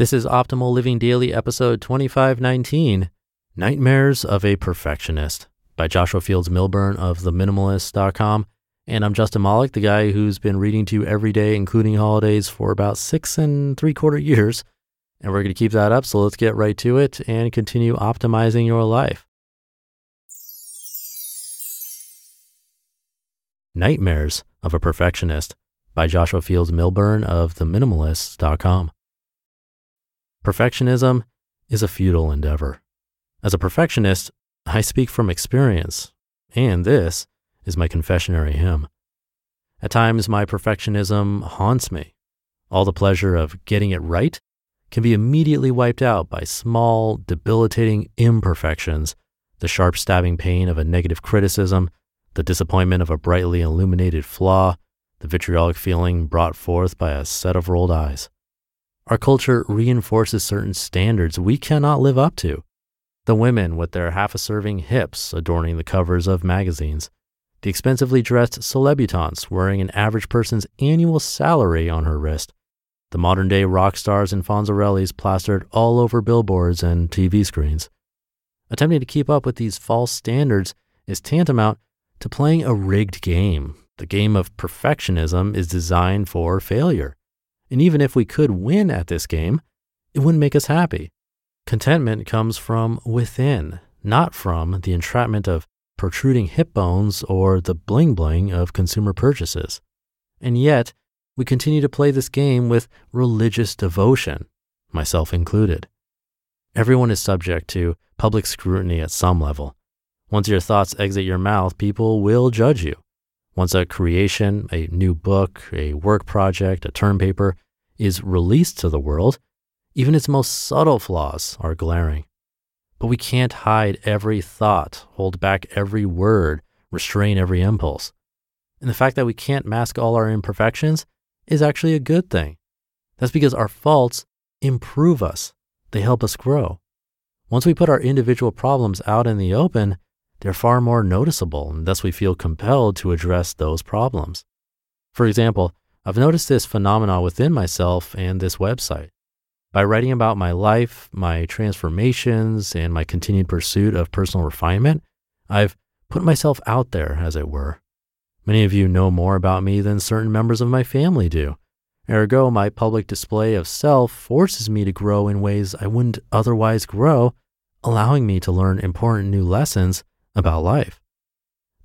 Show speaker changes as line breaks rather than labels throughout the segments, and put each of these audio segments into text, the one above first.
This is Optimal Living Daily, episode 2519 Nightmares of a Perfectionist by Joshua Fields Millburn of TheMinimalist.com. And I'm Justin Malik, the guy who's been reading to you every day, including holidays, for about six and three quarter years. And we're going to keep that up. So let's get right to it and continue optimizing your life. Nightmares of a Perfectionist by Joshua Fields Millburn of TheMinimalist.com. Perfectionism is a futile endeavor. As a perfectionist, I speak from experience, and this is my confessionary hymn. At times, my perfectionism haunts me. All the pleasure of getting it right can be immediately wiped out by small, debilitating imperfections, the sharp stabbing pain of a negative criticism, the disappointment of a brightly illuminated flaw, the vitriolic feeling brought forth by a set of rolled eyes. Our culture reinforces certain standards we cannot live up to. The women with their half a serving hips adorning the covers of magazines, the expensively dressed celebutantes wearing an average person's annual salary on her wrist, the modern day rock stars and Fonzarellis plastered all over billboards and TV screens. Attempting to keep up with these false standards is tantamount to playing a rigged game. The game of perfectionism is designed for failure. And even if we could win at this game, it wouldn't make us happy. Contentment comes from within, not from the entrapment of protruding hip bones or the bling bling of consumer purchases. And yet, we continue to play this game with religious devotion, myself included. Everyone is subject to public scrutiny at some level. Once your thoughts exit your mouth, people will judge you. Once a creation, a new book, a work project, a term paper is released to the world, even its most subtle flaws are glaring. But we can't hide every thought, hold back every word, restrain every impulse. And the fact that we can't mask all our imperfections is actually a good thing. That's because our faults improve us, they help us grow. Once we put our individual problems out in the open, they're far more noticeable, and thus we feel compelled to address those problems. For example, I've noticed this phenomena within myself and this website. By writing about my life, my transformations, and my continued pursuit of personal refinement, I've put myself out there, as it were. Many of you know more about me than certain members of my family do. Ergo, my public display of self forces me to grow in ways I wouldn't otherwise grow, allowing me to learn important new lessons about life.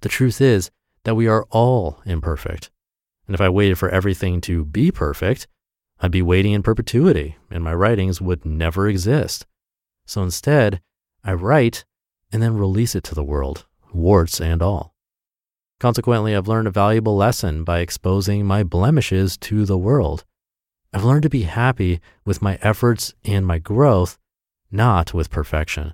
The truth is that we are all imperfect. And if I waited for everything to be perfect, I'd be waiting in perpetuity and my writings would never exist. So instead, I write and then release it to the world, warts and all. Consequently, I've learned a valuable lesson by exposing my blemishes to the world. I've learned to be happy with my efforts and my growth, not with perfection.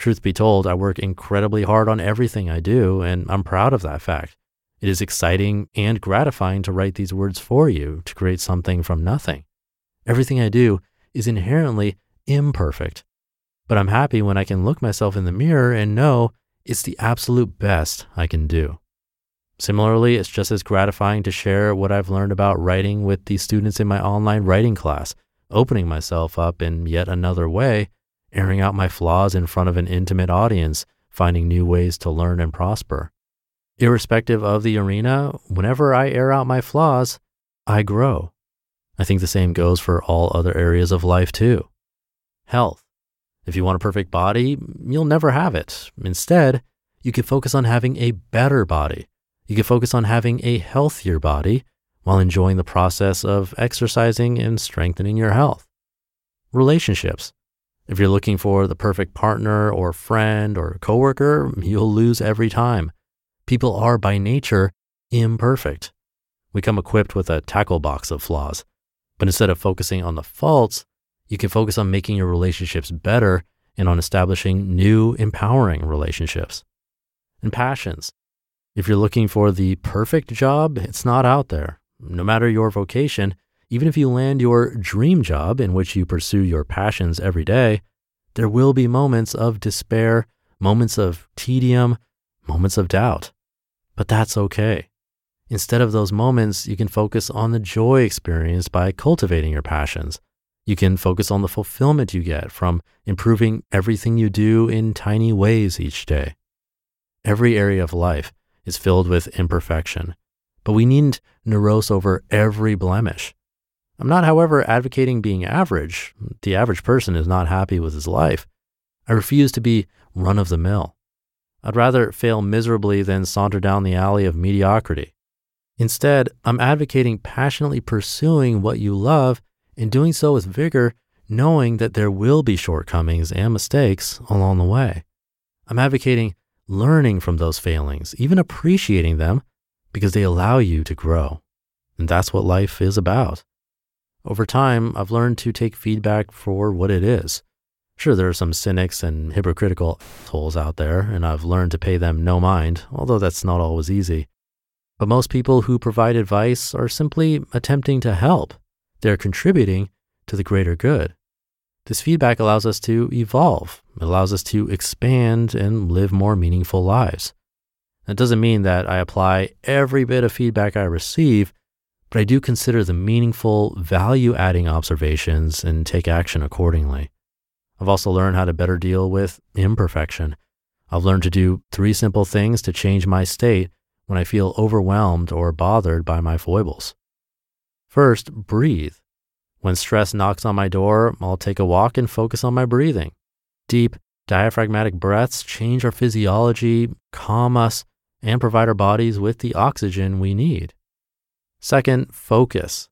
Truth be told, I work incredibly hard on everything I do, and I'm proud of that fact. It is exciting and gratifying to write these words for you, to create something from nothing. Everything I do is inherently imperfect, but I'm happy when I can look myself in the mirror and know it's the absolute best I can do. Similarly, it's just as gratifying to share what I've learned about writing with the students in my online writing class, opening myself up in yet another way airing out my flaws in front of an intimate audience, finding new ways to learn and prosper. Irrespective of the arena, whenever I air out my flaws, I grow. I think the same goes for all other areas of life too. Health. If you want a perfect body, you'll never have it. Instead, you can focus on having a better body. You can focus on having a healthier body while enjoying the process of exercising and strengthening your health. Relationships. If you're looking for the perfect partner or friend or coworker, you'll lose every time. People are by nature imperfect. We come equipped with a tackle box of flaws. But instead of focusing on the faults, you can focus on making your relationships better and on establishing new, empowering relationships. And passions. If you're looking for the perfect job, it's not out there. No matter your vocation, even if you land your dream job in which you pursue your passions every day, there will be moments of despair, moments of tedium, moments of doubt. But that's okay. Instead of those moments, you can focus on the joy experienced by cultivating your passions. You can focus on the fulfillment you get from improving everything you do in tiny ways each day. Every area of life is filled with imperfection, but we needn't neurose over every blemish. I'm not, however, advocating being average. The average person is not happy with his life. I refuse to be run of the mill. I'd rather fail miserably than saunter down the alley of mediocrity. Instead, I'm advocating passionately pursuing what you love and doing so with vigor, knowing that there will be shortcomings and mistakes along the way. I'm advocating learning from those failings, even appreciating them because they allow you to grow. And that's what life is about. Over time, I've learned to take feedback for what it is. Sure, there are some cynics and hypocritical assholes out there, and I've learned to pay them no mind, although that's not always easy. But most people who provide advice are simply attempting to help. They're contributing to the greater good. This feedback allows us to evolve. It allows us to expand and live more meaningful lives. That doesn't mean that I apply every bit of feedback I receive, but I do consider the meaningful, value adding observations and take action accordingly. I've also learned how to better deal with imperfection. I've learned to do three simple things to change my state when I feel overwhelmed or bothered by my foibles. First, breathe. When stress knocks on my door, I'll take a walk and focus on my breathing. Deep, diaphragmatic breaths change our physiology, calm us, and provide our bodies with the oxygen we need. Second, focus.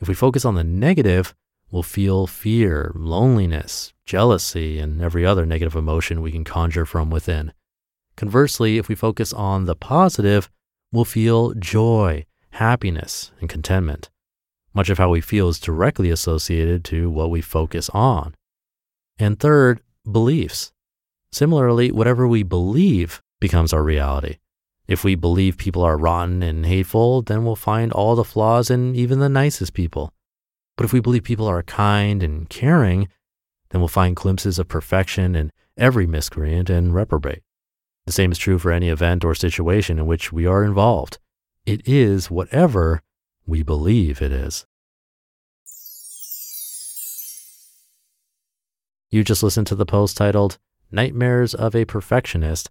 If we focus on the negative, we'll feel fear, loneliness, jealousy, and every other negative emotion we can conjure from within. Conversely, if we focus on the positive, we'll feel joy, happiness, and contentment. Much of how we feel is directly associated to what we focus on. And third, beliefs. Similarly, whatever we believe becomes our reality. If we believe people are rotten and hateful, then we'll find all the flaws in even the nicest people. But if we believe people are kind and caring, then we'll find glimpses of perfection in every miscreant and reprobate. The same is true for any event or situation in which we are involved. It is whatever we believe it is. You just listened to the post titled Nightmares of a Perfectionist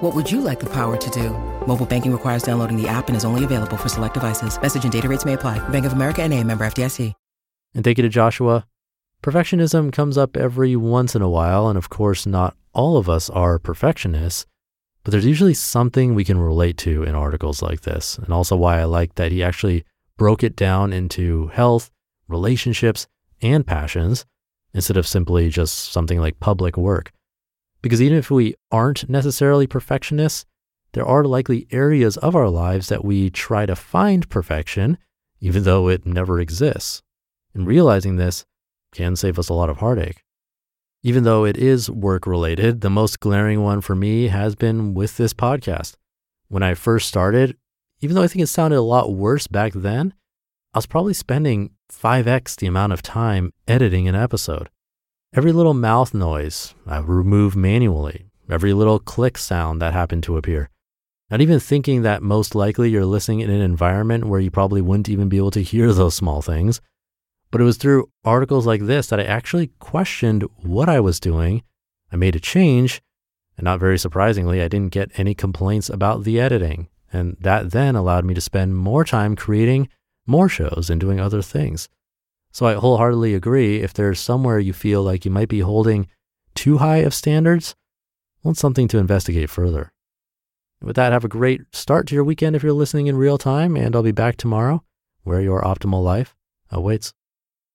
What would you like the power to do? Mobile banking requires downloading the app and is only available for select devices. Message and data rates may apply. Bank of America and a member FDIC.
And thank you to Joshua. Perfectionism comes up every once in a while, and of course, not all of us are perfectionists but there's usually something we can relate to in articles like this. And also why I like that he actually broke it down into health, relationships, and passions instead of simply just something like public work. Because even if we aren't necessarily perfectionists, there are likely areas of our lives that we try to find perfection, even though it never exists. And realizing this can save us a lot of heartache. Even though it is work related, the most glaring one for me has been with this podcast. When I first started, even though I think it sounded a lot worse back then, I was probably spending 5x the amount of time editing an episode. Every little mouth noise I remove manually, every little click sound that happened to appear. Not even thinking that most likely you're listening in an environment where you probably wouldn't even be able to hear those small things. But it was through articles like this that I actually questioned what I was doing. I made a change, and not very surprisingly, I didn't get any complaints about the editing. And that then allowed me to spend more time creating more shows and doing other things. So I wholeheartedly agree. If there's somewhere you feel like you might be holding too high of standards, well, something to investigate further. With that, have a great start to your weekend if you're listening in real time, and I'll be back tomorrow where your optimal life awaits.